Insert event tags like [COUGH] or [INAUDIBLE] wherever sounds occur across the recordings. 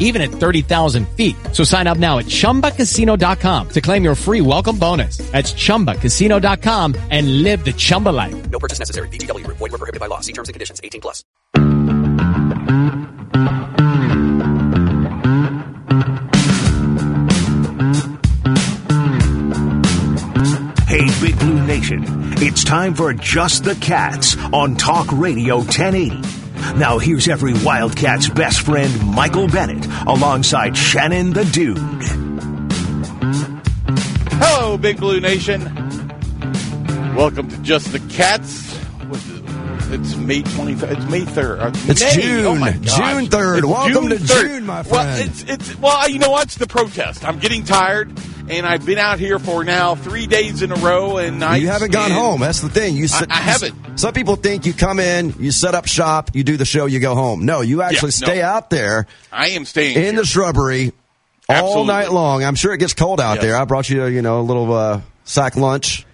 even at 30,000 feet. So sign up now at ChumbaCasino.com to claim your free welcome bonus. That's ChumbaCasino.com and live the Chumba life. No purchase necessary. VGW Group. Void were prohibited by law. See terms and conditions. 18 plus. Hey, Big Blue Nation, it's time for Just the Cats on Talk Radio 1080. Now, here's every Wildcat's best friend, Michael Bennett, alongside Shannon the Dude. Hello, Big Blue Nation. Welcome to Just the Cats. It's May 23rd. It's May 3rd. Uh, It's May. June. Oh my. June 3rd. It's Welcome to 3rd. June, my friend. Well, it's, it's, well, you know what? It's the protest. I'm getting tired, and I've been out here for now three days in a row, and I You haven't gone home. That's the thing. You, sit- I haven't. Some people think you come in, you set up shop, you do the show, you go home. No, you actually no. stay out there I am staying in here. the shrubbery all night long. I'm sure it gets cold out Yes. there. I brought you, you know, a little uh, sack lunch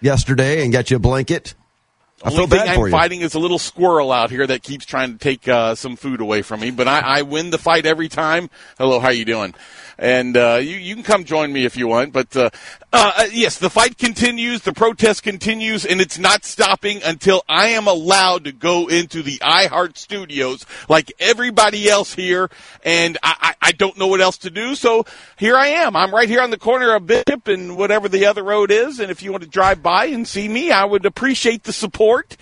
yesterday and got you a blanket. I Only feel thing bad I'm for you. fighting is a little squirrel out here that keeps trying to take uh, some food away from me. But I, I win the fight every time. Hello, how you doing? And uh, you you can come join me if you want. But uh, uh, yes, the fight continues, the protest continues, and it's not stopping until I am allowed to go into the iHeart Studios like everybody else here. And I, I, I don't know what else to do, so here I am. I'm right here on the corner of Bishop and whatever the other road is. And if you want to drive by and see me, I would appreciate the support.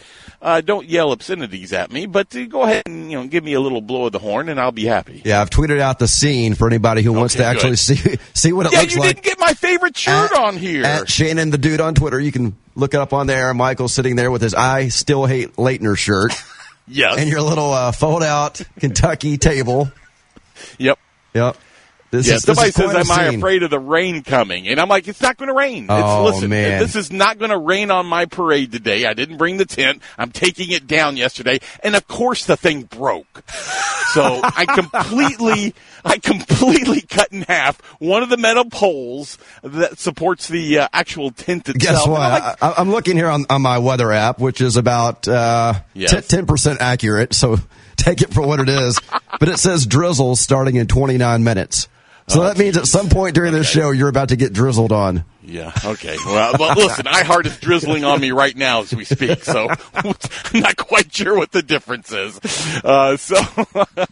Uh, don't yell obscenities at me, but uh, go ahead and you know give me a little blow of the horn, and I'll be happy. Yeah, I've tweeted out the scene for anybody who wants Okay, to actually [LAUGHS] see see what it Yeah, looks like. Yeah, you didn't get my favorite shirt at, on here. At Shannon the Dude on Twitter. You can look it up on there. Michael's sitting there with his I Still Hate Laettner shirt [LAUGHS] yes. and your little uh, fold out Kentucky table. yep. Yep. This Yeah, is, this somebody is says, "Am I scene. afraid of the rain coming?" And I'm like, "It's not going to rain. Oh, it's, listen, man. this is not going to rain on my parade today. I didn't bring the tent. I'm taking it down yesterday, and of course the thing broke. So I completely, [LAUGHS] I completely cut in half one of the metal poles that supports the uh, actual tent itself. Guess what? I'm like, I, I'm looking here on, on my weather app, which is about uh, Yes. ten percent accurate. So [LAUGHS] take it for what it is. [LAUGHS] but it says drizzle starting in 29 minutes. So that means at some point during this show, you're about to get drizzled on. Yeah. Okay. Well, well, listen, iHeart is drizzling on me right now as we speak, so I'm not quite sure what the difference is. Uh, so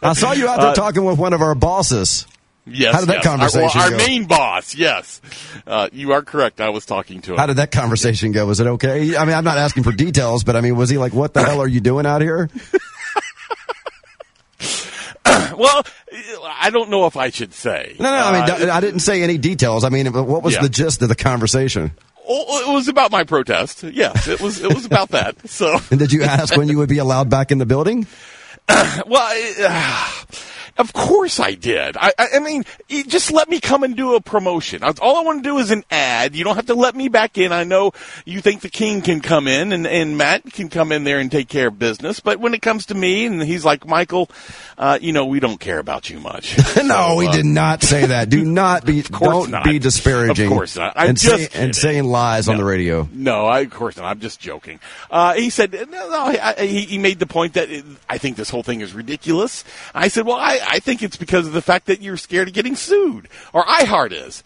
I saw you out there Uh, talking with one of our bosses. Yes. How did that yes. Our- conversation Our, go? main boss. Yes. Uh, you are correct. I was talking to him. How did that conversation go? Was it okay? I mean, I'm not asking for details, but I mean, was he like, "What the hell are you doing out here"? [LAUGHS] well, I don't know if I should say. No, no. I mean, Uh, I didn't say any details. I mean, what was Yeah. the gist of the conversation? oh, it was about my protest. Yes, it was. It was about that. So, [LAUGHS] And did you ask when you would be allowed back in the building? [LAUGHS] well, uh, of course I did. I, I, I mean, just let me come and do a promotion. All I want to do is an ad. You don't have to let me back in. I know you think the king can come in and, and Matt can come in there and take care of business, but when it comes to me and he's like, Michael, uh, you know, we don't care about you much. [LAUGHS] no, So, we uh, did not say that. Do [LAUGHS] not be. course don't not. be disparaging. Of course not. I'm and, just say- and saying lies on the radio. No, I, of course not. I'm just joking. Uh, he said, no, no he, he made the point that it, I think this whole thing is ridiculous. I said, well, I, I think it's because of the fact that you're scared of getting sued, or iHeart is.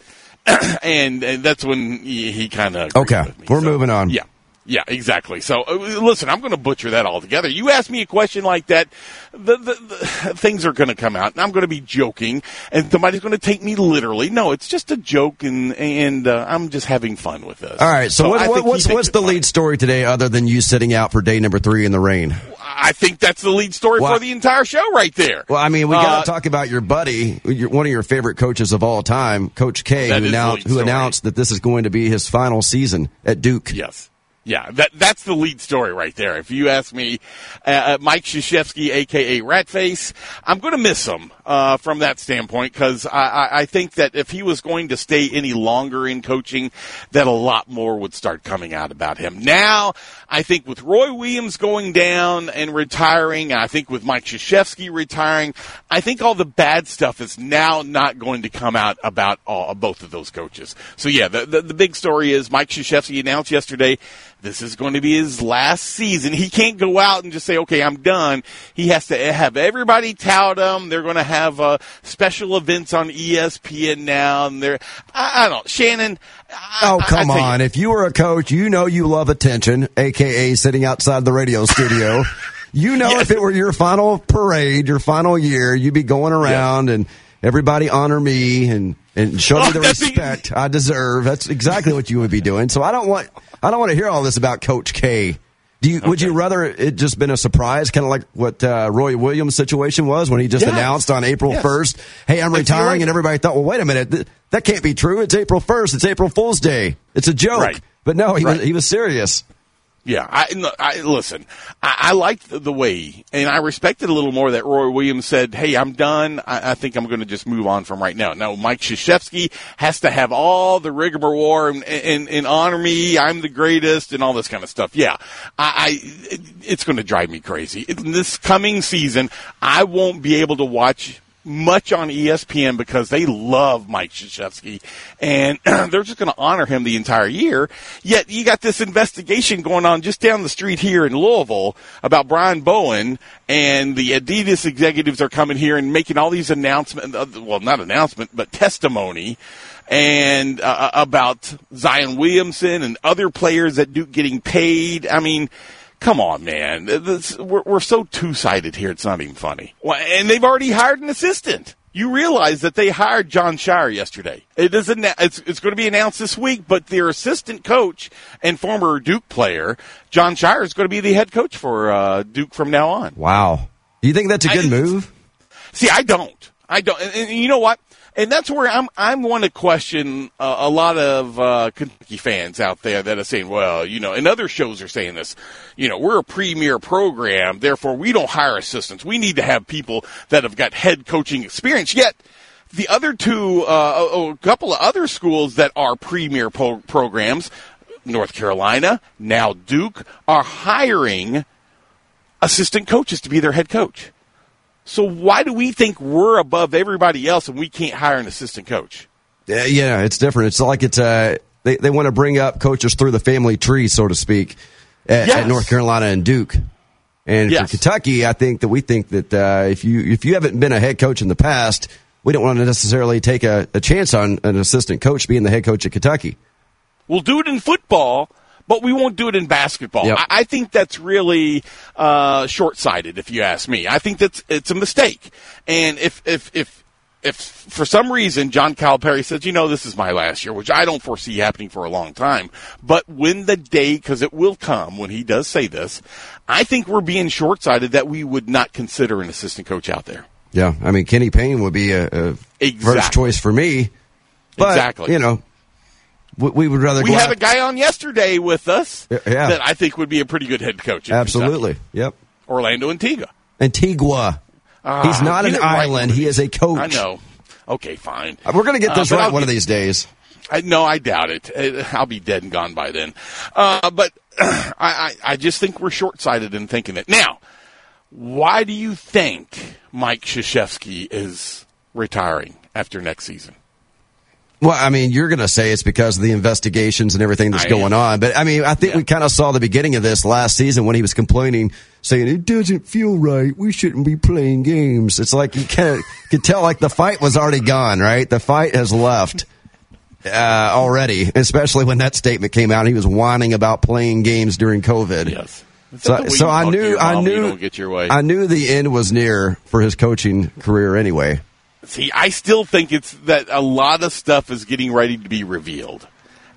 [CLEARS THROAT] and, and that's when he, he kind of Okay, we're moving on. Yeah. Yeah, exactly. So, uh, listen, I'm going to butcher that altogether. You ask me a question like that, the, the, the things are going to come out, and I'm going to be joking, and somebody's going to take me literally. No, it's just a joke, and and uh, I'm just having fun with this. All right. So, what, what, what's what's the lead story today, other than you sitting out for day number three in the rain? I think that's the lead story Well- for the entire show right there. Well, I mean, we got Uh, to talk about your buddy, your, one of your favorite coaches of all time, Coach K, who announced who announced that this is going to be his final season at Duke. Yes. Yeah, that that's the lead story right there. If you ask me, uh, uh Mike Krzyzewski, aka Ratface, I'm going to miss him uh, from that standpoint because I, I, think that if he was going to stay any longer in coaching, that a lot more would start coming out about him. Now, I think with Roy Williams going down and retiring, I think with Mike Krzyzewski retiring, I think all the bad stuff is now not going to come out about all, both of those coaches. So yeah, the, the, the big story is Mike Krzyzewski announced yesterday this is going to be his last season. He can't go out and just say, okay, I'm done. He has to have everybody tout him. They're going to have uh, special events on ESPN now. And they're, I, I don't, know. Shannon. Oh, come I, on. You, if you were a coach, you know you love attention, aka sitting outside the radio studio. [LAUGHS] you know, yes. if it were your final parade, your final year, you'd be going around and everybody honor me and and show me oh, the respect I deserve. That's exactly what you would be doing. So I don't want I don't want to hear all this about Coach K. Do you, okay. Would you rather it just been a surprise, kind of like what uh, Roy Williams' situation was when he just announced on April yes. 1st, hey, I'm retiring, like and everybody thought, well, wait a minute, th- that can't be true. It's April 1st. It's April Fool's Day. It's a joke. Right. But no, he, right. was, he was serious. Yeah, I, I listen. I, I liked the, the, way, and I respected a little more that Roy Williams said, "Hey, I'm done. I, I think I'm going to just move on from right now." Now, Mike Krzyzewski has to have all the rigmarole and, and, and honor me. I'm the greatest, and all this kind of stuff. Yeah, I, I it's going to drive me crazy. This coming season, I won't be able to watch much on ESPN because they love Mike Krzyzewski and [CLEARS THROAT] they're just going to honor him the entire year. Yet you got this investigation going on just down the street here in Louisville about Brian Bowen and the Adidas executives are coming here and making all these announcements. Uh, well, not announcement, but testimony and uh, about Zion Williamson and other players that Duke getting paid. I mean, Come on, man. This, we're, we're so two sided here. It's not even funny. Well, and they've already hired an assistant. You realize that they hired Jon Scheyer yesterday. It isn't. It's, it's going to be announced this week, but their assistant coach and former Duke player, Jon Scheyer is going to be the head coach for uh, Duke from now on. Wow. Do you think that's a good I, move? See, I don't. I don't. And, and you know what? And that's where I'm I'm want to question uh, a lot of uh, Kentucky fans out there that are saying, well, you know, and other shows are saying this, you know, we're a premier program, therefore we don't hire assistants. We need to have people that have got head coaching experience. Yet the other two, uh, a couple of other schools that are premier pro- programs, North Carolina, now Duke, are hiring assistant coaches to be their head coach. So why do we think we're above everybody else and we can't hire an assistant coach? Yeah, yeah, it's different. It's like it's uh, they they want to bring up coaches through the family tree, so to speak, at, yes. at North Carolina and Duke. And yes. for Kentucky, I think that we think that uh, if you if you haven't been a head coach in the past, we don't want to necessarily take a, a chance on an assistant coach being the head coach at Kentucky. We'll do it in football, but we won't do it in basketball. Yep. I, I, think that's really uh, short-sighted, if you ask me. I think that's it's a mistake. And if if if if for some reason John Calipari says, you know, this is my last year, which I don't foresee happening for a long time, but when the day, because it will come when he does say this, I think we're being short-sighted that we would not consider an assistant coach out there. Yeah, I mean Kenny Payne would be a, a exactly. first choice for me. But, exactly. You know, we would rather. We had a guy on yesterday with us yeah. that I think would be a pretty good head coach. Absolutely. Kentucky. Yep. Orlando Antigua. Antigua. Uh, He's not an island. Right he is a coach. I know. Okay, fine. Uh, we're going to get this uh, right one of these days. I, no, I doubt it. Uh, I'll be dead and gone by then. Uh, but [CLEARS THROAT] I, I, I just think we're short sighted in thinking it. Now, why do you think Mike Krzyzewski is retiring after next season? Well, I mean, you're going to say it's because of the investigations and everything that's I going am. on. But I mean, I think yeah. we kind of saw the beginning of this last season when he was complaining, saying it doesn't feel right. We shouldn't be playing games. It's like you can could tell like the fight was already gone, right? The fight has left uh, already, especially when that statement came out. He was whining about playing games during COVID. Yes. So, so I knew, I knew, I knew the end was near for his coaching career anyway. See, I still think it's that a lot of stuff is getting ready to be revealed.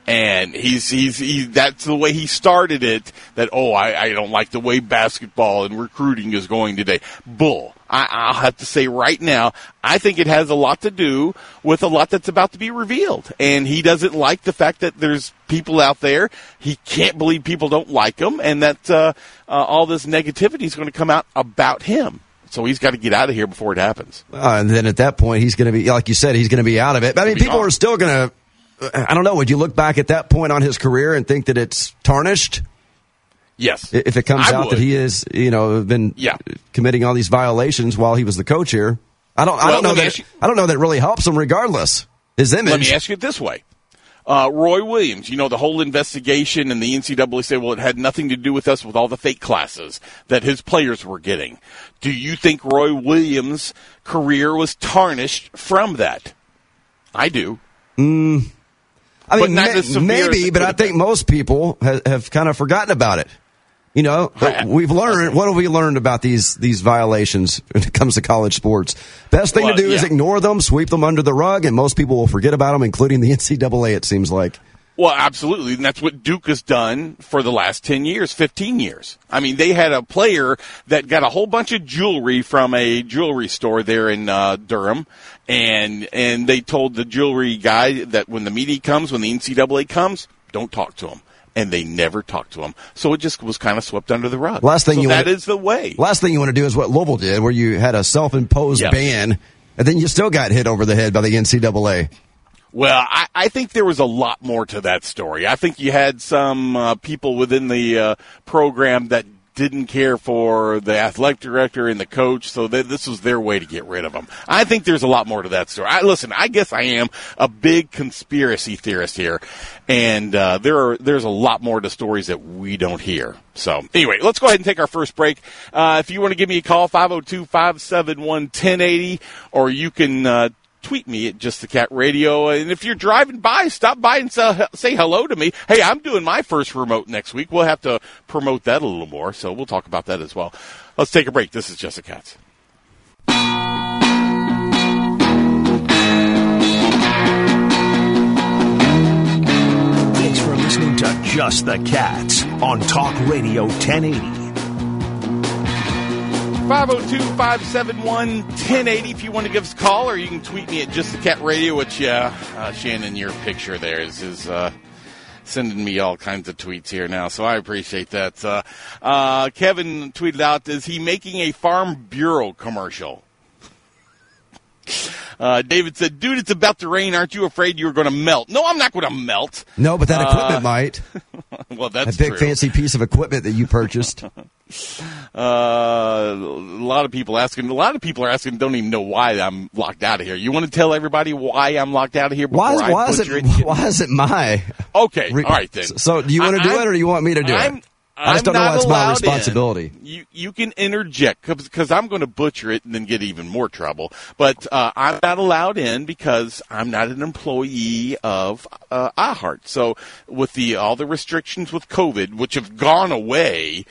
and he's he's he, that's the way he started it. That oh, I, I don't like the way basketball and recruiting is going today. Bull. I, I'll have to say right now, I think it has a lot to do with a lot that's about to be revealed, and he doesn't like the fact that there's people out there. He can't believe people don't like him, and that uh, uh, all this negativity is going to come out about him. So he's got to get out of here before it happens. Uh, and then at that point, he's going to be, like you said, he's going to be out of it. But I mean, people gone. are still going to, I don't know, would you look back at that point on his career and think that it's tarnished? Yes, If it comes I out would. that he is, you know, been Yeah. committing all these violations while he was the coach here, I don't, I Well, don't know that, you- I don't know that really helps him regardless. His image. Let me ask you it this way. Uh, Roy Williams, you know, the whole investigation and the NCAA said, well, it had nothing to do with us with all the fake classes that his players were getting. Do you think Roy Williams' career was tarnished from that? I do. I But mean, not ma- as severe as maybe, but I think most people ha- have kind of forgotten about it. You know, [LAUGHS] we've learned. What have we learned about these these violations [LAUGHS] when it comes to college sports? Best thing Well, to do is ignore them, sweep them under the rug, and most people will forget about them, including the [LAUGHS] NCAA. It seems like. Well, absolutely. And that's what Duke has done for the last 10 years, 15 years. I mean, they had a player that got a whole bunch of jewelry from a jewelry store there in uh, Durham. And, and they told the jewelry guy that when the media comes, when the NCAA comes, don't talk to him. And they never talked to him. So it just was kind of swept under the rug. Last thing so you that wanna- is the way. Last thing you want to do is what Louisville did, where you had a self-imposed Yes. ban, and then you still got hit over the head by the NCAA. Well, I, I think there was a lot more to that story. I think you had some uh, people within the uh, program that didn't care for the athletic director and the coach, so that this was their way to get rid of them. I think there's a lot more to that story. I, listen, I guess I am a big conspiracy theorist here, and uh, there are there's a lot more to stories that we don't hear. So anyway, let's go ahead and take our first break. Uh, if you want to give me a call, 502-571-1080, or you can uh, tweet me at just the cat radio. And if you're driving by stop by and say, hello to me. Hey i'm doing my first remote next week. We'll have to promote that a little more so we'll talk about that as well. Let's take a break. This is Just the Cats. Thanks for listening to Just the Cats on Talk Radio 1080. 502-571-1080 if you want to give us a call or you can tweet me at just the cat radio which uh, uh shannon your picture there is is uh sending me all kinds of tweets here now so i appreciate that. Uh, uh kevin tweeted out is he making a farm bureau commercial uh, David said, "Dude, it's about to rain. Aren't you afraid you're going to melt?" No, I'm not going to melt. No, but that equipment might. [LAUGHS] Well, that's A big true. fancy piece of equipment that you purchased. [LAUGHS] Uh, a lot of people asking. A lot of people are asking. Don't even know why I'm locked out of here. You want to tell everybody why I'm locked out of here? Why is, why is it? it? Why is it my? Okay, Re- all right then. So, do you want to do I- it, or do you want me to do I'm, it? I just don't know it's my responsibility. in. You you can interject because I'm going to butcher it and then get even more trouble. But uh, I'm not allowed in because I'm not an employee of uh, iHeart. So with the all the restrictions with COVID, which have gone away.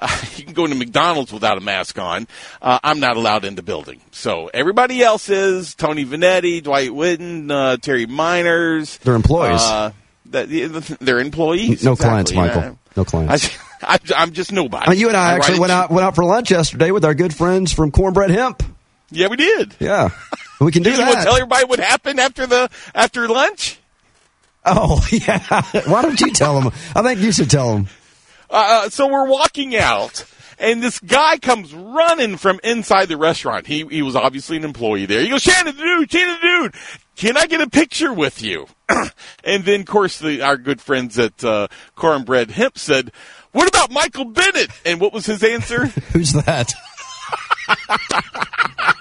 Uh, [LAUGHS] you can go into McDonald's without a mask on. Uh, I'm not allowed in the building. So everybody else is Tony Vanetti, Dwight Witten, uh, Terry Meiners. They're employees. Uh, that, they're employees. No exactly. clients, Michael. No clients. I, [LAUGHS] I, I'm just nobody. Uh, you and I, write actually went out went out for lunch yesterday with our good friends from Cornbread Hemp. Yeah, we did. Yeah, we can do [LAUGHS] you want to that. tell everybody what happened after the after lunch? oh [LAUGHS] yeah. Why don't you tell them? I think you should tell them. Uh, so we're walking out, and this guy comes running from inside the restaurant. He he was obviously an employee there. He goes, Shannon, dude, Shannon, dude, can I get a picture with you? [CLEARS THROAT] and then, of course, the, our good friends at uh, Cornbread Hemp said, "What about Michael Bennett?" And what was his answer? [LAUGHS] Who's that? [LAUGHS]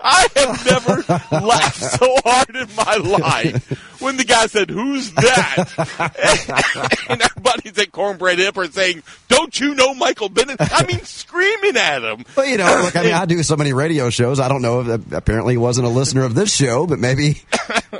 I have never laughed so hard in my life when the guy said, "Who's that?" [LAUGHS] and everybody's at Cornbread Hemp are saying, "Don't you know Michael Bennett?" I mean, screaming at him. But you know, look, I mean, [LAUGHS] I do so many radio shows. I don't know. If, apparently, he wasn't a listener of this show, but maybe,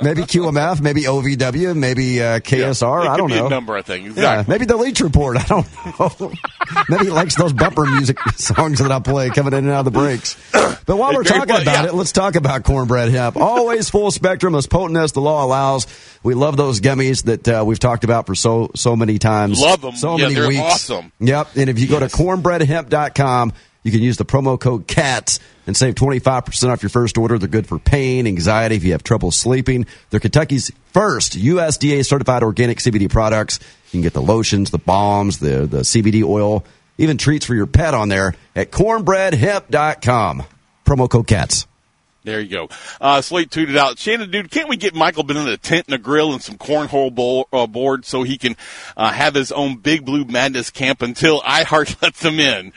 maybe QMF, maybe OVW, maybe uh, KSR. It I don't know. A number of things. Yeah, maybe the Leach Report. I don't know. [LAUGHS] maybe he likes those bumper music songs that I play coming in and out of the breaks. But while we're talking well, about yeah. it, let's talk about cornbread hemp. [LAUGHS] Always full spectrum, as potent as the law allows. We love those gummies that uh, we've talked about for so so many times. Love them. So Yeah, many they're weeks. awesome. Yep. And if you go to cornbreadhemp.com, you can use the promo code CATS and save 25% off your first order. They're good for pain, anxiety, if you have trouble sleeping. They're Kentucky's first USDA certified organic CBD products. You can get the lotions, the balms, the, the CBD oil, even treats for your pet on there at cornbreadhemp.com. Promo code CATS. There you go. Uh, Slate tweeted out, Shannon, dude, can't we get Michael Bennett a tent and a grill and some cornhole bowl, uh, board so he can uh, have his own Big Blue Madness camp until iHeart [LAUGHS] lets him in?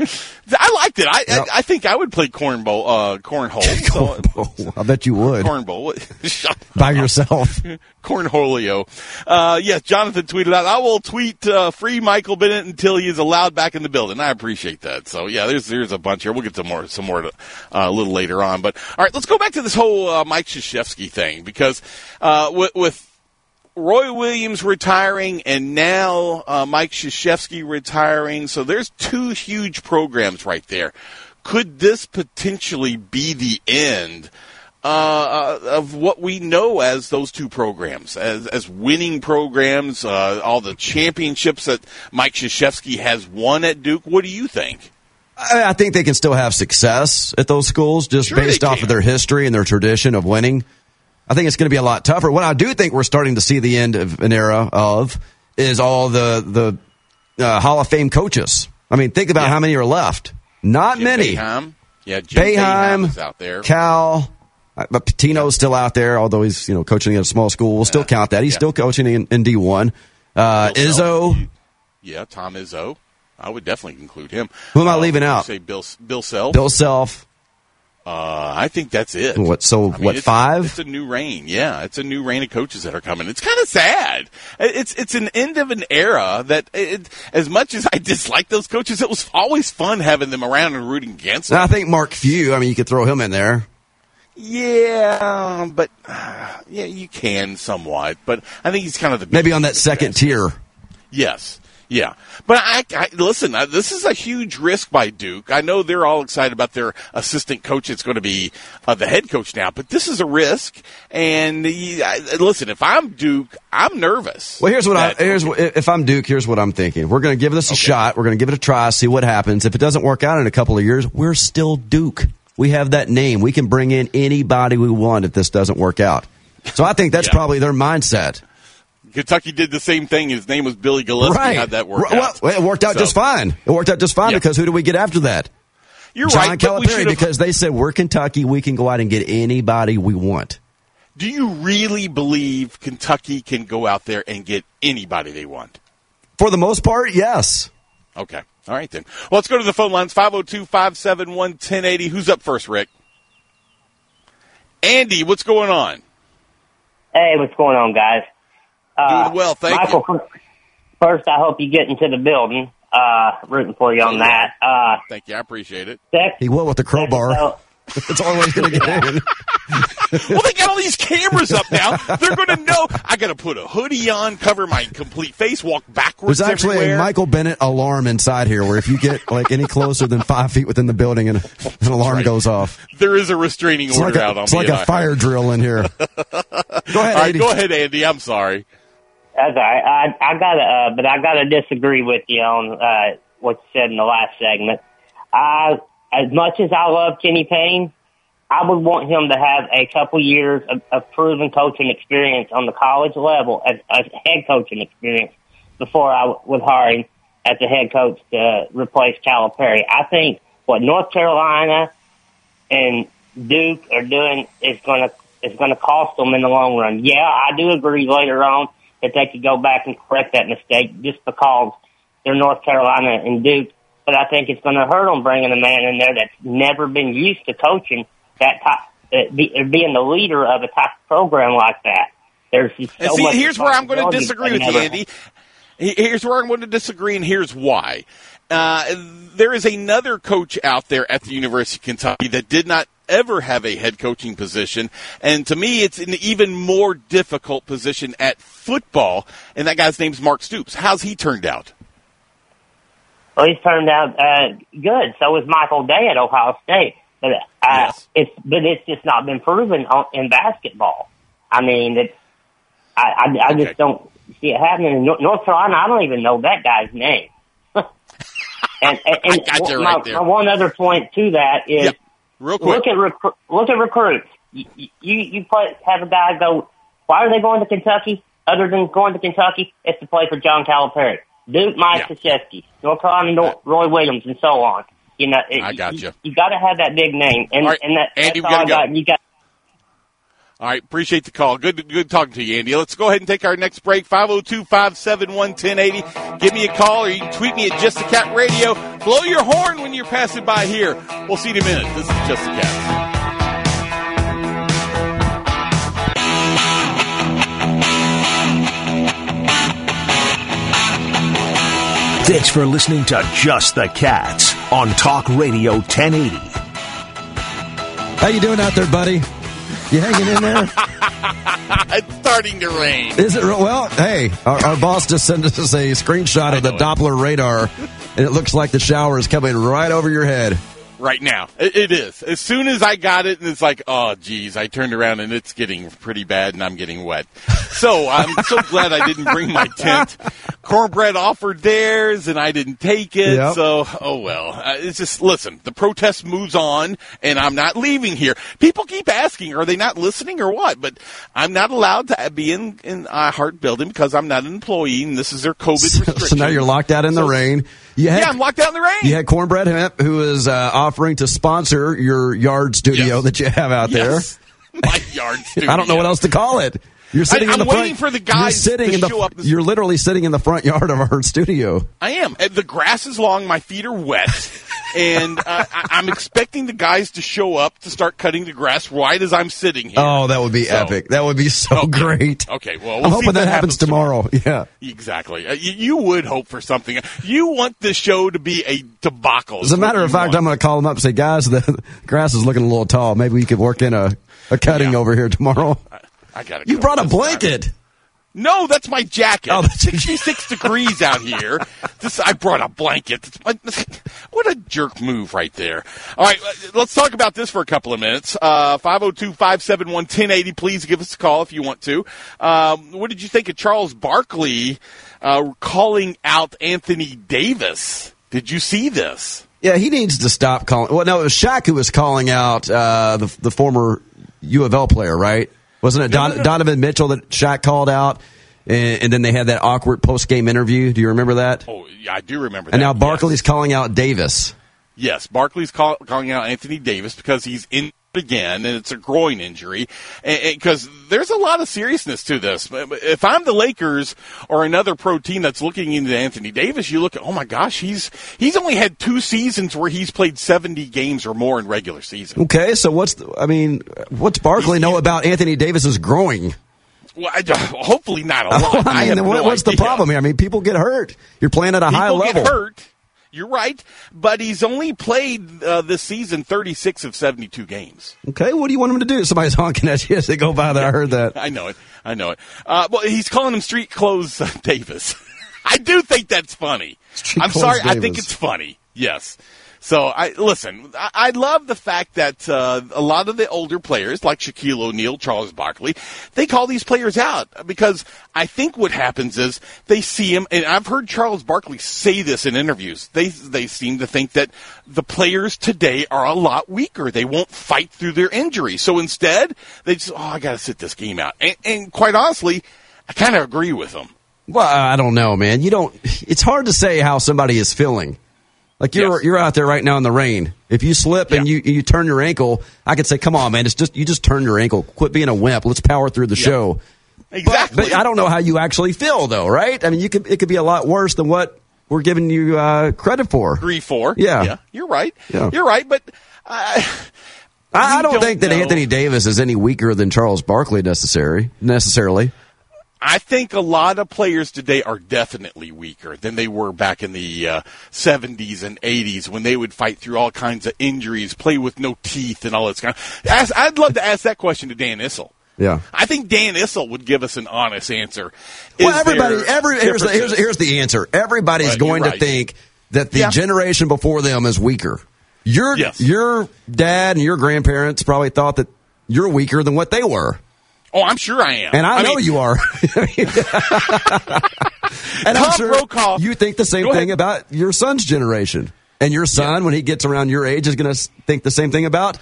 I liked it. I, Yep. I I think I would play cornbowl, uh, cornhole. [LAUGHS] So, I bet you would. cornbowl. [LAUGHS] Shut By yourself. Cornholio. Uh, yes, Jonathan tweeted out, I will tweet, uh, free Michael Bennett until he is allowed back in the building. I appreciate that. So yeah, there's, there's a bunch here. We'll get to more, some more, uh, a little later on. But all right, let's go back to this whole, uh, Mike Krzyzewski thing because, uh, with, with, Roy Williams retiring and now uh, Mike Krzyzewski retiring. So there's two huge programs right there. Could this potentially be the end uh, of what we know as those two programs, as, as winning programs, uh, all the championships that Mike Krzyzewski has won at Duke? What do you think? I I think they can still have success at those schools just Sure based off of their history and their tradition of winning. I think it's going to be a lot tougher. What I do think we're starting to see the end of an era of is all the the uh, Hall of Fame coaches. I mean, think about how many are left. Not Jim many. Boeheim? Yeah, Jim Boeheim out there. Cal, uh, but Pitino's still out there, although he's you know coaching at a small school. We'll still count that. He's Yeah. still coaching in, in D one. Uh, Izzo, Yeah, Tom Izzo. I would definitely include him. Who am I Uh, leaving out? Say Bill Bill Self. Bill Self. Uh, I think that's it. What? So I mean, what? it's- Five? It's a new reign. Yeah, it's a new reign of coaches that are coming. It's kind of sad. It's it's an end of an era that, it, as much as I [LAUGHS] dislike those coaches, it was always fun having them around and rooting against them. And I think Mark Few. I mean, you could throw him in there. Yeah, but uh, yeah, you can somewhat. But I think he's kind of the Maybe on that second tier. Yes. Yeah. But I, I listen, I, this is a huge risk by Duke. I know they're all excited about their assistant coach. It's going to be uh, the head coach now, but this is a risk. And I, listen, if I'm Duke, I'm nervous. Well, here's what I here's what, if I'm Duke, here's what I'm thinking. We're going to give this a shot. We're going to give it a try, see what happens. If it doesn't work out in a couple of years, we're still Duke. We have that name. We can bring in anybody we want if this doesn't work out. So I think that's Yeah. probably their mindset. Kentucky did the same thing. His name was Billy Gillispie. right. How'd that work Right. out? Well, it worked out So, just fine. It worked out just fine Yeah. because who do we get after that? You're John right. but we Calipari because they said we're Kentucky. We can go out and get anybody we want. do you really believe Kentucky can go out there and get anybody they want? For the most part, yes. Okay. All right then. Well, let's go to the phone lines 502 571 1080. Who's up first, Rick? Andy, what's going on? Hey, what's going on, guys? Uh, Doing well, thank Michael, you. First, I hope you get into the building. Uh, rooting for you on that. Uh, Thank you. I appreciate it. sec- He will with the crowbar. so- [LAUGHS] That's the only way he's going to get [LAUGHS] in. Well, they got all these cameras up now. They're going to know. I got to put a hoodie on, cover my complete face, walk backwards There's actually everywhere. a Michael Bennett alarm inside here where if you get like any closer than five feet within the building, an, an alarm right. goes off. there is a restraining It's order like out a, on it's me. like a I- fire drill in here. [LAUGHS] Go ahead, All right, Andy. go ahead, Andy. I'm sorry. That's all right. I, I gotta, uh, but I gotta disagree with you on uh, what you said in the last segment. I, as much as I love Kenny Payne, I would want him to have a couple years of, of proven coaching experience on the college level as, as head coaching experience before I would hire him as a head coach to replace Calipari. I think what North Carolina and Duke are doing is going to is going to cost them in the long run. Yeah, I do agree later on that they could go back and correct that mistake just because they're North Carolina and Duke. But I think it's going to hurt them bringing a man in there that's never been used to coaching that type, uh, be, being the leader of a type of program like that. There's just so see, much here's where I'm going to disagree with you, Andy. He- Here's where I'm going to disagree, and here's why. uh, there is another coach out there at the University of Kentucky that did not ever have a head coaching position. And to me, it's an even more difficult position at football. And that guy's name's Mark Stoops. How's he turned out? Well, he's turned out uh, good. So is Michael Day at Ohio State. But uh, Yes. it's but it's just not been proven on, in basketball. I mean, it's I I, I Okay. just don't see it happening in North Carolina. I don't even know that guy's name. [LAUGHS] and and, and [LAUGHS] I got you my, right there. my one other point to that is Yep. Real quick. look at recru- look at recruits. You you, you put, have a guy go. Why are they going to Kentucky? Other than going to Kentucky, it's to play for John Calipari, Duke, Mike Yeah. Krzyzewski, North Carolina, Nor- Roy Williams, and so on. You know, it, I got you. you. You got to have that big name, and right, and that, Andy, that's all I go. got. You got. All right, appreciate the call. Good, good talking to you, Andy. Let's go ahead and take our next break. 502-571-1080. Give me a call or you can tweet me at Just the Cat Radio. Blow your horn when you're passing by here. We'll see you in a minute. This is Just the Cat. Thanks for listening to Just the Cats on Talk Radio 1080. How you doing out there, buddy? You hanging in there? [LAUGHS] It's starting to rain. Is it real? Well, hey, our, our boss just sent us a screenshot of the. Doppler radar, and it looks like the shower is coming right over your head. Right now. It, it is. As soon as I got it, and it's like, oh, geez, I turned around and it's getting pretty bad, and I'm getting wet. [LAUGHS] So I'm so glad I didn't bring my tent. Cornbread offered theirs, and I didn't take it. Yep. So, oh well. Uh, it's just listen. The protest moves on, and I'm not leaving here. People keep asking, are they not listening or what? But I'm not allowed to be in in Heart Building because I'm not an employee, and this is their COVID So, restriction. so now you're locked out in the rain. You had, Yeah, I'm locked out in the rain. You had Cornbread Hemp, who is uh, offering to sponsor your yard studio Yes. that you have out Yes. My yard there. [LAUGHS] I don't know what else to call it. You're sitting I, front. waiting for the you're guys sitting to in the, show up this- You're literally sitting in the front yard of our [LAUGHS] studio. I am. The grass is long. My feet are wet. and uh, I- I'm expecting the guys to show up to start cutting the grass right as I'm sitting here. Oh, that would be So- epic. That would be so Okay. great. Okay, well, we'll I'm hoping that, that happens happens tomorrow. [LAUGHS] Yeah. Exactly. Uh, you, you would hope for something. You want this show to be a debacle. As a matter of fact, I'm going to call them up and say, guys, the [LAUGHS] grass is looking a little tall. Maybe we could work in a, a cutting Yeah. over here tomorrow. I got You brought a blanket. No, that's my jacket. Oh, that's- 66 degrees out [LAUGHS] here. This, I brought a blanket. [LAUGHS] What a jerk move right there. All right, uh, let's talk about this for a couple of minutes. Uh, 502-571-1080. Please give us a call if you want to. Um, what did you think of Charles Barkley uh, calling out Anthony Davis? Did you see this? Yeah, he needs to stop calling. Well, no, it was Shaq who was calling out uh, the, the former U of L player, right? Wasn't it Don, no, no. Donovan Mitchell that Shaq called out? And, and then they had that awkward post game interview. Do you remember that? Oh, yeah, I do remember that. and now yes. Barkley's calling out Davis. Yes, Barkley's call, calling out Anthony Davis because he's in again, and it's a groin injury. Because there's a lot of seriousness to this. If I'm the Lakers or another pro team that's looking into Anthony Davis, you look at, oh my gosh, he's he's only had two seasons where he's played 70 games or more in regular season. Okay, so what's the, I mean, what's Barkley know about Anthony Davis's growing? Well, I, hopefully not a [LAUGHS] lot. I mean, have what, no what's the problem here? I mean, people get hurt. You're playing at a high People level. get hurt. You're right, but he's only played uh, this season 36 of 72 games. Okay, what do you want him to do? Somebody's [LAUGHS] honking at you as they go by there. I heard that. [LAUGHS] I know it. I know it. Uh, well, he's calling him street clothes uh, [LAUGHS] Davis. I do think that's funny. Street I'm sorry. I think it's funny. Yes. So I listen. I, I love the fact that uh, a lot of the older players, like Shaquille O'Neal, Charles Barkley, they call these players out because I think what happens is they see him, and I've heard Charles Barkley say this in interviews. They they seem to think that the players today are a lot weaker. They won't fight through their injuries. So instead, they just oh, I got to sit this game out. And, and quite honestly, I kind of agree with them. Well, I don't know, man. You don't. It's hard to say how somebody is feeling. Like you're Yes. you're out there right now in the rain. If you slip and you you turn your ankle, I could say, "Come on, man! It's just you just turn your ankle. Quit being a wimp. Let's power through the show." Exactly. but I don't know how you actually feel, though, right? I mean, you could it could be a lot worse than what we're giving you uh, credit for. Three, four. Yeah. yeah, you're right. Yeah. You're right, but uh, I, I don't, don't think that. Anthony Davis is any weaker than Charles Barkley necessary necessarily. I think a lot of players today are definitely weaker than they were back in the uh, 70s and 80s when they would fight through all kinds of injuries, play with no teeth, and all that kind of. Ask, I'd love to ask that question to Dan Issel. Yeah. I think Dan Issel would give us an honest answer. Well, everybody, every here's the, here's, here's the answer. Everybody's Right, going you're to think that the Yeah. generation before them is weaker. Your Yes. your dad and your grandparents probably thought that you're weaker than what they were, Oh, I'm sure I am. and I, know mean, you are. [LAUGHS] and I'm sure Brokaw- you think the same thing about your son's generation, and your son, when he gets around your age, is going to think the same thing about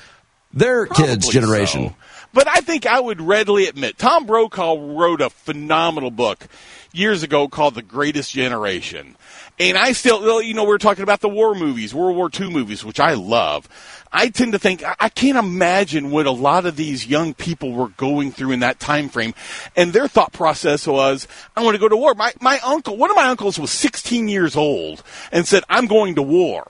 their kids' generation. so. But I think I would readily admit Tom Brokaw wrote a phenomenal book years ago called The Greatest Generation. And I still, you know, we're talking about the war movies, World War II movies, which I love. I tend to think I- can't imagine what a lot of these young people were going through in that time frame, and their thought process was, "I want to go to war." My my uncle, one of my uncles, was 16 years old and said, "I'm going to war."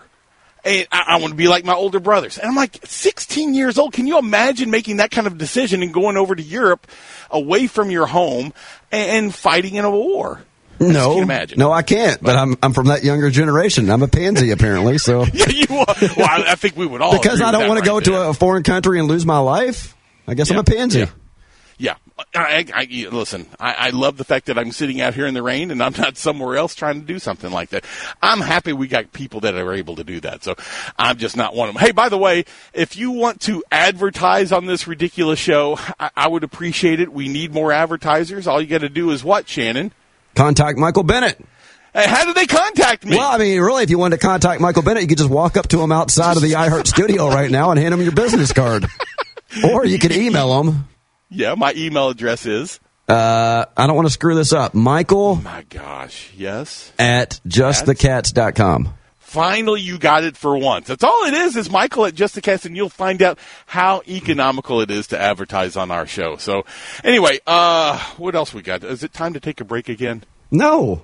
and I, I want to be like my older brothers. And I'm like, 16 years old. Can you imagine making that kind of decision and going over to Europe, away from your home, and, and fighting in a war? No, imagine. no, I can't. But I'm I'm from that younger generation. I'm a pansy apparently. So [LAUGHS] Yeah, you are. Well, I, I think we would all because I don't want to go to a foreign country and lose my life, I guess I'm a pansy. Yeah. Yeah, I, I, I- listen. I, I love the fact that I'm sitting out here in the rain and I'm not somewhere else trying to do something like that. I'm happy we got people that are able to do that. So I'm just not one of them. Hey, by the way, if you want to advertise on this ridiculous show, I, I would appreciate it. We need more advertisers. All you got to do is what, Shannon? Contact Michael Bennett. Hey, how do they contact me? Well, I mean, really, if you wanted to contact Michael Bennett, you could just walk up to him outside of the iHeart studio right now and hand him your business card. [LAUGHS] Or you could email him. yeah, my email address is. Uh, I don't want to screw this up. Michael My gosh, yes. at justthecats.com. Finally, you got it for once. That's all it is, is Michael at Just the Cast, and you'll find out how economical it is to advertise on our show. So, anyway, uh, what else we got? Is it time to take a break again? No.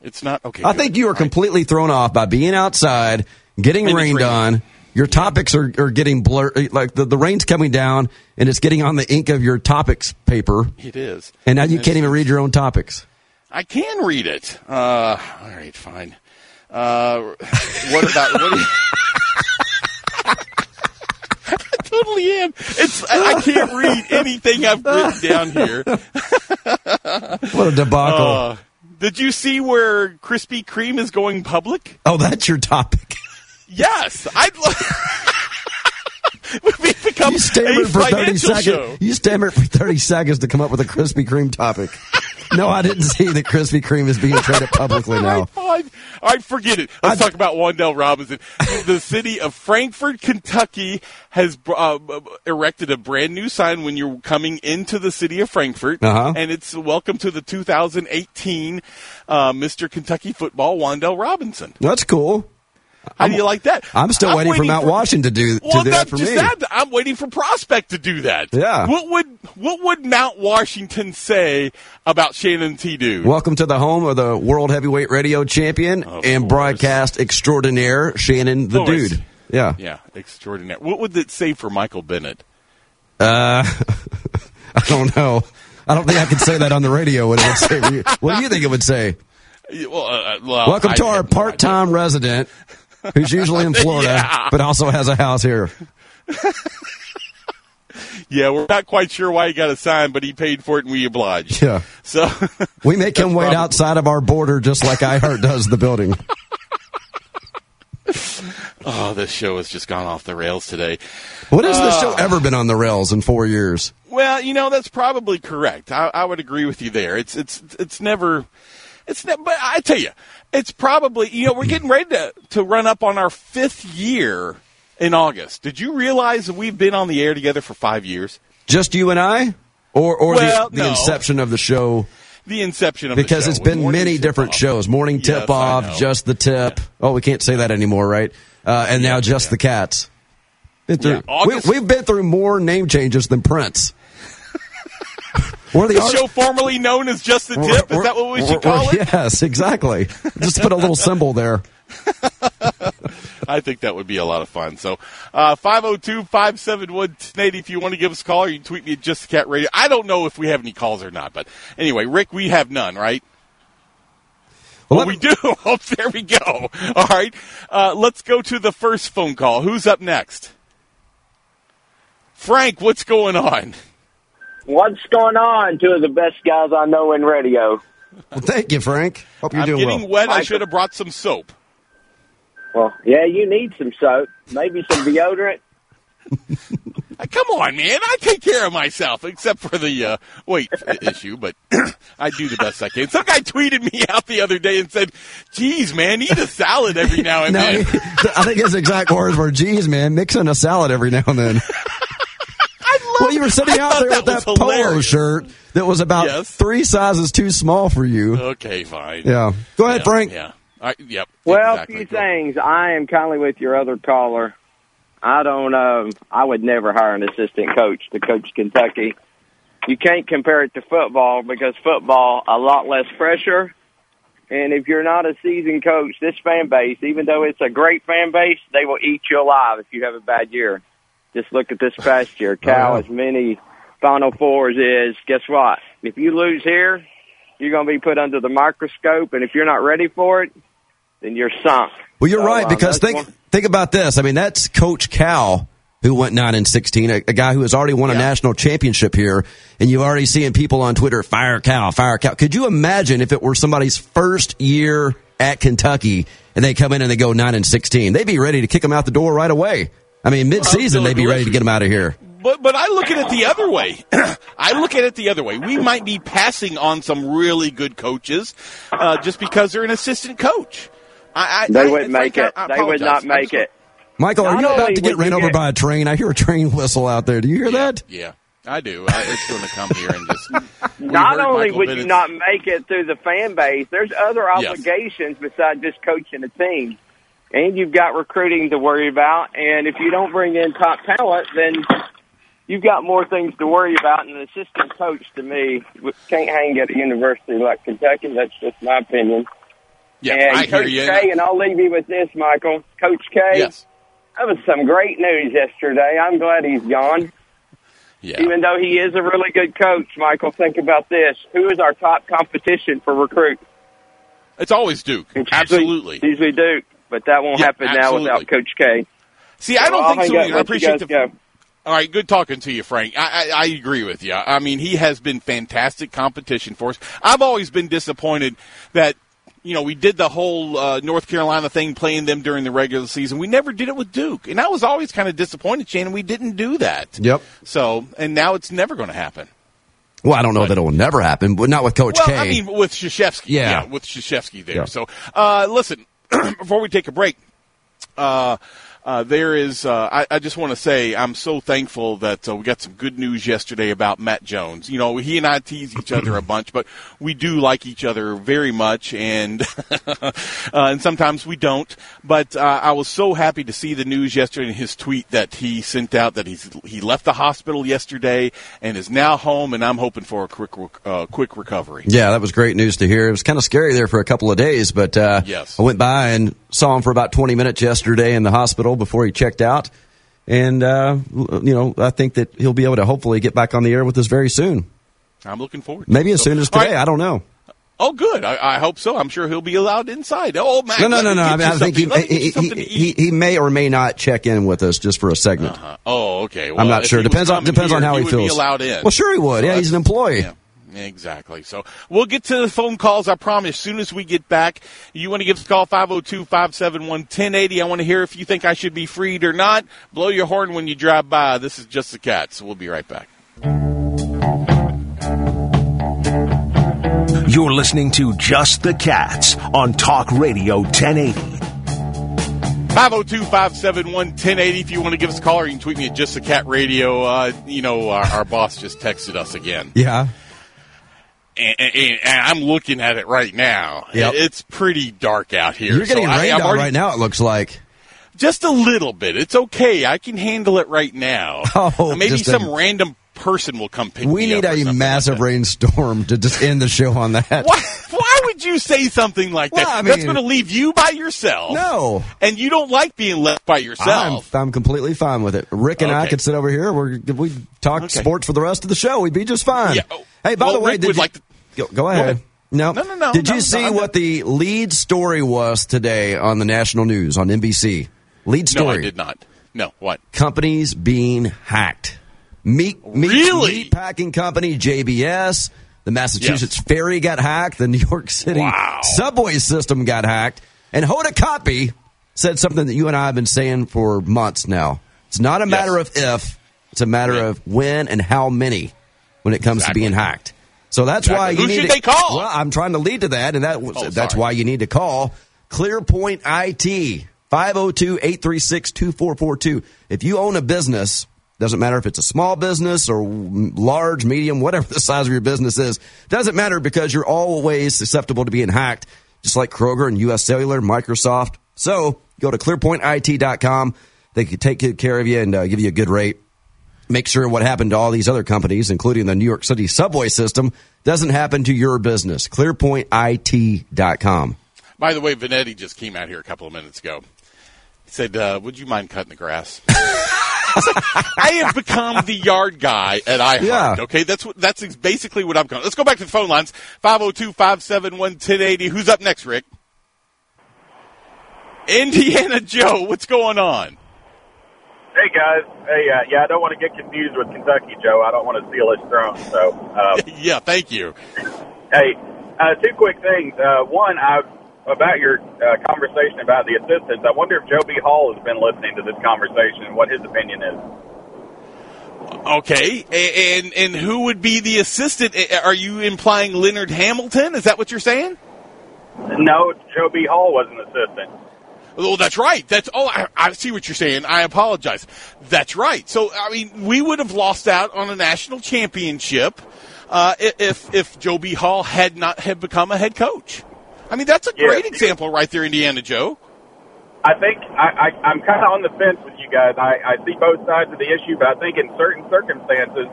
It's not? Okay. I good. think you are All right. completely thrown off by being outside, getting And rained on. Your topics are, are getting blurred. Like the, the rain's coming down and it's getting on the ink of your topics paper. It is. And now you it's- can't even read your own topics. I can read it. Uh, all right, fine. Uh, what about what? Do you, I totally am. It's I I can't read anything I've written down here. What a debacle. Uh, did you see where Krispy Kreme is going public? oh, that's your topic. Yes, I'd. Lo- [LAUGHS] We've become You a stammered for 30 seconds. show. You stammered for 30 seconds to come up with a Krispy Kreme topic. No, I didn't [LAUGHS] see that Krispy Kreme is being traded publicly now. All right, [LAUGHS] fine. All right, forget it. Let's I- talk about Wan'Dale Robinson. the city of Frankfort, Kentucky, has uh, erected a brand new sign when you're coming into the city of Frankfort, Uh-huh. and it's welcome to the 2018 uh, Mr. Kentucky Football, Wan'Dale Robinson. That's cool. How do you like that? I'm still waiting, for Mount Washington to do, to Well, do that for just me. that. I'm waiting for Prospect to do that. Yeah. What would what would Mount Washington say about Shannon T. Dude? Welcome to the home of the World Heavyweight Radio Champion Of and course. broadcast extraordinaire, Shannon the Dude. Yeah. Yeah, extraordinary. What would it say for Michael Bennett? Uh, [LAUGHS] I don't know. I don't think I could say that on the radio. What, it would say. what do you think it would say? [LAUGHS] Well, uh, well, Welcome I to our no part-time resident, who's usually in Florida, [LAUGHS] Yeah. but also has a house here. [LAUGHS] Yeah, we're not quite sure why he got a sign, but he paid for it, and we obliged. Yeah. So [LAUGHS] We make him wait probably- outside of our border just like iHeart does the building. oh, this show has just gone off the rails today. What has the Uh. show ever been on the rails in four years? Well, you know that's probably correct. I, I would agree with you there. It's it's it's never. It's but I tell you, it's probably you know we're getting ready to to run up on our fifth year in August. Did you realize that we've been on the air together for five years? Just you and I, or or Well, the, the no. inception of the show? The inception of the Because it's been many different Off. shows. Morning Yes, tip off, just the tip. Oh, we can't say that anymore, right? Uh, and now just yeah. the cats. Been through, Yeah, we, have been through more name changes than Prince. We're the, The show formerly known as Just the Tip. Is that what we should call we're- it? [LAUGHS] Yes, exactly. Just put a little symbol there. [LAUGHS] I think that would be a lot of fun. So, uh, 502-571-1080 if you want to give us a call or you can tweet me at Just the Cat Radio. I don't know if we have any calls or not, but anyway, Rick, we have none, right? Well, Well, we do. [LAUGHS] Oh, there we go. All right. Uh, let's go to the first phone call. Who's up next? Frank, what's going on? What's going on? Two of the best guys I know in radio. Well, thank you, Frank. Hope you're I'm doing getting well. wet. I should have brought some soap. Well, yeah, you need some soap, maybe some deodorant. [LAUGHS] Come on, man. I take care of myself, except for the uh, weight issue, but [CLEARS THROAT] I do the best I can. Some guy tweeted me out the other day and said, geez, man, eat a salad every now and [LAUGHS] No, then. I think his exact words were, "Geez, man, mixing a salad every now and then." [LAUGHS] I love Well, you were sitting out thought there with that that polo shirt that was about Yes. three sizes too small for you. Okay, fine. Yeah. Go ahead, Yeah, Frank. Yeah. I, yep. Well, exactly. a few Go. things. I am kindly with your other caller. I don't. Um, I would never hire an assistant coach to coach Kentucky. You can't compare it to football because football a lot less pressure. And if you're not a seasoned coach, this fan base, even though it's a great fan base, they will eat you alive if you have a bad year. Just look at this [LAUGHS] past year. Cal, yeah. as many Final Fours is, guess what? If you lose here, you're going to be put under the microscope, and if you're not ready for it, then you're sunk. Well, you're So, right um, because think one- think about this. I mean, that's Coach Cal who went nine and sixteen, a, a guy who has already won a national championship here, and you're already seeing people on Twitter fire Cal, fire Cal. Could you imagine if it were somebody's first year at Kentucky and they come in and they go nine and sixteen? They'd be ready to kick them out the door right away. I mean, mid-season they'd be ready to get them out of here. But but I look at it the other way. [CLEARS THROAT] I look at it the other way. We might be passing on some really good coaches uh, just because they're an assistant coach. I, I, They wouldn't make Frank, it. I- I They would not make I'm it. Michael, are you about to get ran you over get- by a train? I hear a train [LAUGHS] whistle out there. Do you hear so- that? Yeah, I do. I, it's going to come here and just. [LAUGHS] Not only Michael would you not make it through the fan base, there's other Yes. obligations besides just coaching a team. And you've got recruiting to worry about. And if you don't bring in top talent, then you've got more things to worry about. And an assistant coach, to me, can't hang at a university like Kentucky. That's just my opinion. Yeah, and I hear Coach you. K, and I'll leave you with this, Michael. Coach K, Yes. that was some great news yesterday. I'm glad he's gone. Yeah. Even though he is a really good coach, Michael, think about this. Who is our top competition for recruit? It's always Duke. It's Absolutely. Usually, usually Duke, but that won't Yeah, happen now without Coach K. See, I don't I'll think so. either. I appreciate the. go. All right, good talking to you, Frank. I, I, I agree with you. I mean, he has been fantastic competition for us. I've always been disappointed that you know we did the whole uh, North Carolina thing, playing them during the regular season. We never did it with Duke, and I was always kind of disappointed, Shannon. We didn't do that. Yep. So, and now it's never going to happen. Well, I don't know that it will never happen, but not with Coach Well, K. I mean, with Krzyzewski, Yeah. with Krzyzewski there. Yeah. So, uh, listen, [CLEARS THROAT] before we take a break, uh, uh, there is. Uh, I, I just want to say I'm so thankful that uh, we got some good news yesterday about Matt Jones. You know, he and I tease each other a bunch, but we do like each other very much, and [LAUGHS] uh, and sometimes we don't. But uh, I was so happy to see the news yesterday in his tweet that he sent out that he's he left the hospital yesterday and is now home, and I'm hoping for a quick uh, quick recovery. Yeah, that was great news to hear. It was kind of scary there for a couple of days, but uh, Yes. I went by and saw him for about 20 minutes yesterday in the hospital before he checked out. And, uh, you know, I think that he'll be able to hopefully get back on the air with us very soon. I'm looking forward. to Maybe as So- soon as today. right. I don't know. Oh, good. I, I hope so. I'm sure he'll be allowed inside. Oh, Matt. No, no, no, no. I, mean, I think he, something- let me get you he, he, he, may or may not check in with us just for a segment. Uh-huh. Oh, okay. Well, I'm not sure. Depends on depends on how he, feels. Be allowed in. Well, sure he would. So yeah, he's an employee. Yeah. Exactly. So we'll get to the phone calls. I promise. As soon as we get back, you want to give us a call 502-571-1080. I want to hear if you think I should be freed or not. Blow your horn when you drive by. This is just the cats. We'll be right back. You're listening to Just the Cats on Talk Radio 1080. 502-571-1080 if you want to give us a call or you can tweet me at just the cat radio uh, you know our, our boss just texted us again Yeah. And, and, and i'm looking at it right now Yep. it's pretty dark out here You're getting So I- rained on already- right now. It looks like. just a little bit it's okay i can handle it right now [LAUGHS] Oh, uh, maybe just a- some random person will come pick We need a massive like rainstorm to just end the show on that. why, why would you say something like that? Well, I That's going to leave you by yourself. No. And you don't like being left by I'm, yourself. I'm completely fine with it. Rick and I could sit over here. We're, we talk Okay. sports for the rest of the show. We'd be just fine. Yeah. Hey, by well, the way, Rick did would you, like to- go, go ahead. ahead. No, No, no, no, Did no, you see I'm what the lead story was today on the national news on NBC? Lead story. no. I did not. No, what? Companies being hacked. Meat, meat, Really? meat packing company JBS. The Massachusetts ferry got hacked. The New York City Wow. subway system got hacked. And Hoda Kotb said something that you and I have been saying for months now. It's not a matter of if, it's a matter Yeah. of when and how many when it comes Exactly. to being hacked. So that's why you Who need should to, they call? Well, I'm trying to lead to that, and that Oh, that's sorry. why you need to call ClearPoint IT 502-836-2442. If you own a business, doesn't matter if it's a small business or large, medium, whatever the size of your business is, doesn't matter because you're always susceptible to being hacked, just like Kroger and US Cellular, Microsoft. So go to clearpointit.com. They can take good care of you and uh, give you a good rate make sure what happened to all these other companies, including the New York City subway system, doesn't happen to your business. ClearPointIT.com. By the way, Vanetti just came out here a couple of minutes ago. He said, uh, "Would you mind cutting the grass?" [LAUGHS] I [LAUGHS] like, I have become the yard guy at iHeart. Yeah. Okay, that's what that's basically what I'm going. Let's go back to the phone lines 502-571-1080. Who's up next, Rick? Indiana Joe, what's going on? Hey guys, hey, uh, yeah, I don't want to get confused with Kentucky Joe. I don't want to steal his throne. So, um, [LAUGHS] yeah, thank you. hey, uh, two quick things. Uh, one, I about your uh, conversation about the assistants. I wonder if Joe B. Hall has been listening to this conversation and what his opinion is. Okay, and and who would be the assistant? Are you implying Leonard Hamilton? Is that what you're saying? No, Joe B. Hall was an assistant. Oh, that's right. That's oh, I, I see what you're saying. I apologize. That's right. So, I mean, we would have lost out on a national championship uh, if if Joe B. Hall had not had become a head coach. I mean, that's a Yeah. great example right there, Indiana Joe. I think I, I, I'm kind of on the fence with you guys. I, I see both sides of the issue, but I think in certain circumstances,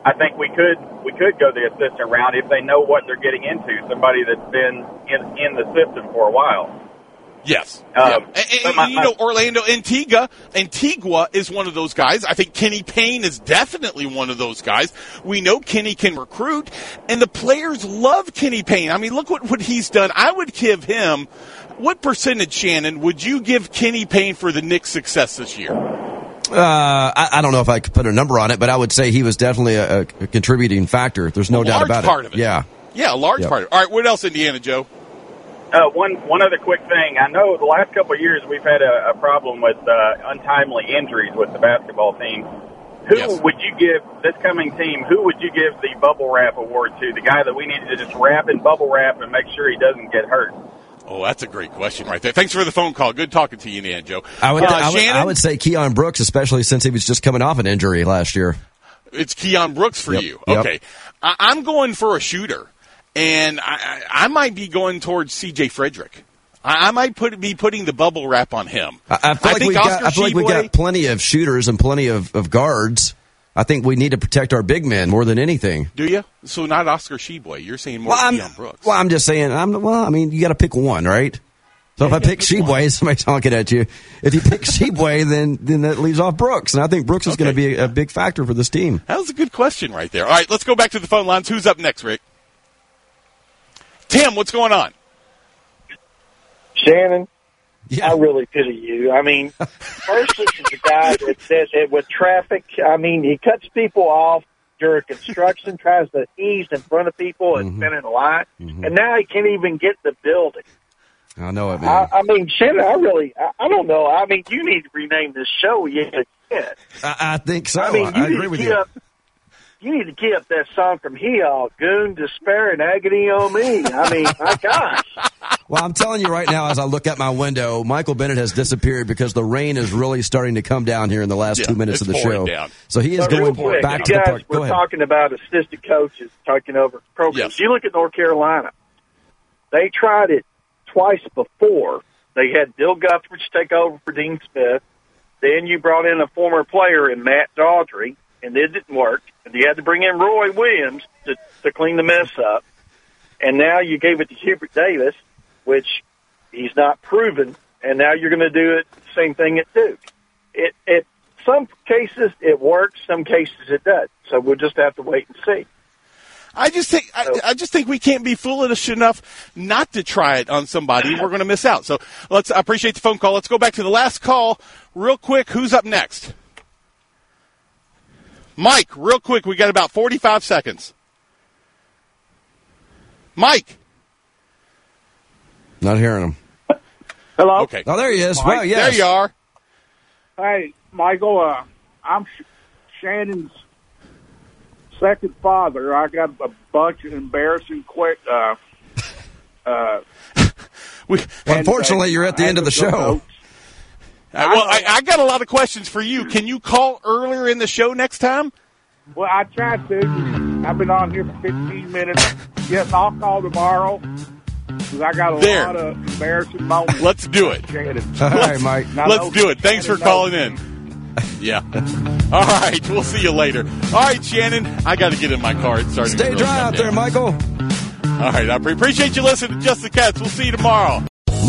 I think we could we could go the assistant route if they know what they're getting into. Somebody that's been in in the system for a while. Yes. Um, Yeah. And, and, but my- you know, Orlando Antigua, Antigua is one of those guys. I think Kenny Payne is definitely one of those guys. We know Kenny can recruit, and the players love Kenny Payne. I mean, look what, what he's done. I would give him, what percentage, Shannon, would you give Kenny Payne for the Knicks' success this year? Uh, I, I don't know if I could put a number on it, but I would say he was definitely a, a contributing factor. There's no A doubt large about part it. of it. Yeah. Yeah, a large Yep. part. Of it. All right, what else, Indiana Joe? Uh, one one other quick thing. I know the last couple of years we've had a, a problem with uh, untimely injuries with the basketball team. Who Yes. would you give this coming team? Who would you give the bubble wrap award to? The guy that we need to just wrap in bubble wrap and make sure he doesn't get hurt. Oh, that's a great question right there. Thanks for the phone call. Good talking to you, Indiana Joe. I would, Uh, I would, I would say Keion Brooks, especially since he was just coming off an injury last year. It's Keion Brooks for Yep, you. yep. Okay. I, I'm going for a shooter, and I, I I might be going towards C.J. Frederick. I, I might put be putting the bubble wrap on him. I, I feel like think we got, I feel like we got plenty of shooters and plenty of, of guards. I think we need to protect our big men more than anything. Do you? So not Oscar Tshiebwe. You're saying more Well, I'm, Brooks. well, I'm just saying. I'm well. I mean, you got to pick one, right? So if I pick Tshiebwe, [LAUGHS] somebody's honking at you. If you pick [LAUGHS] Tshiebwe, then then that leaves off Brooks, and I think Brooks is going to be a, a big factor for this team. that was a good question right there. All right, let's go back to the phone lines. Who's up next, Rick? Tim, what's going on? Shannon, Yeah. I really pity you. I mean, [LAUGHS] first this is a guy that says it with traffic. I mean, he cuts people off during construction, tries to ease in front of people and Mm-hmm. spin in a line, and now he can't even get the building. I know it, I, man. I mean, Shannon, I really, I, I don't know. I mean, you need to rename this show yet again. I, I think so. I mean, you I need agree to with you. up. You need to keep up that song from Heel, Goon, Despair, and Agony on Me. I mean, [LAUGHS] my gosh. Well, I'm telling you right now, as I look out my window, Michael Bennett has disappeared because the rain is really starting to come down here in the last Yeah, two minutes of the show. down. So he is But going quick, back you to the guys park. Go were ahead. talking about assistant coaches taking over programs. Yes. You look at North Carolina; they tried it twice before. They had Bill Guthridge take over for Dean Smith. Then you brought in a former player in Matt Doherty, and it didn't work. And you had to bring in Roy Williams to, to clean the mess up. and now you gave it to Hubert Davis, which he's not proven, and now you're going to do it same thing at Duke. It it some cases it works, some cases it does. So we'll just have to wait and see. I just think I, I just think we can't be foolish enough not to try it on somebody. We're going to miss out. So let's I appreciate the phone call. Let's go back to the last call real quick. Who's up next? Mike, real quick. We got about forty-five seconds. Mike. Not hearing him. Hello. Okay. Oh, there he is. Mike, well, yes. There you are. Hey, Michael. Uh, I'm Sh- Shannon's second father. I got a bunch of embarrassing quick. Uh, uh, [LAUGHS] We, Well, unfortunately, you're at the end of the show. Uh, well, I, I got a lot of questions for you. Can you call earlier in the show next time? Well, I tried to. I've been on here for 15 minutes. [LAUGHS] Yes, I'll call tomorrow because I got a There. lot of embarrassing moments. Let's do it. Shannon. [LAUGHS] All right, [LAUGHS] Mike. Now, Let's do it. Thanks for Shannon knows calling in. Yeah. All right. We'll see you later. All right, Shannon. I got to get in my car. It's starting Stay really dry come out there. Michael. All right. I pre- appreciate you listening to Just the Cats. We'll see you tomorrow.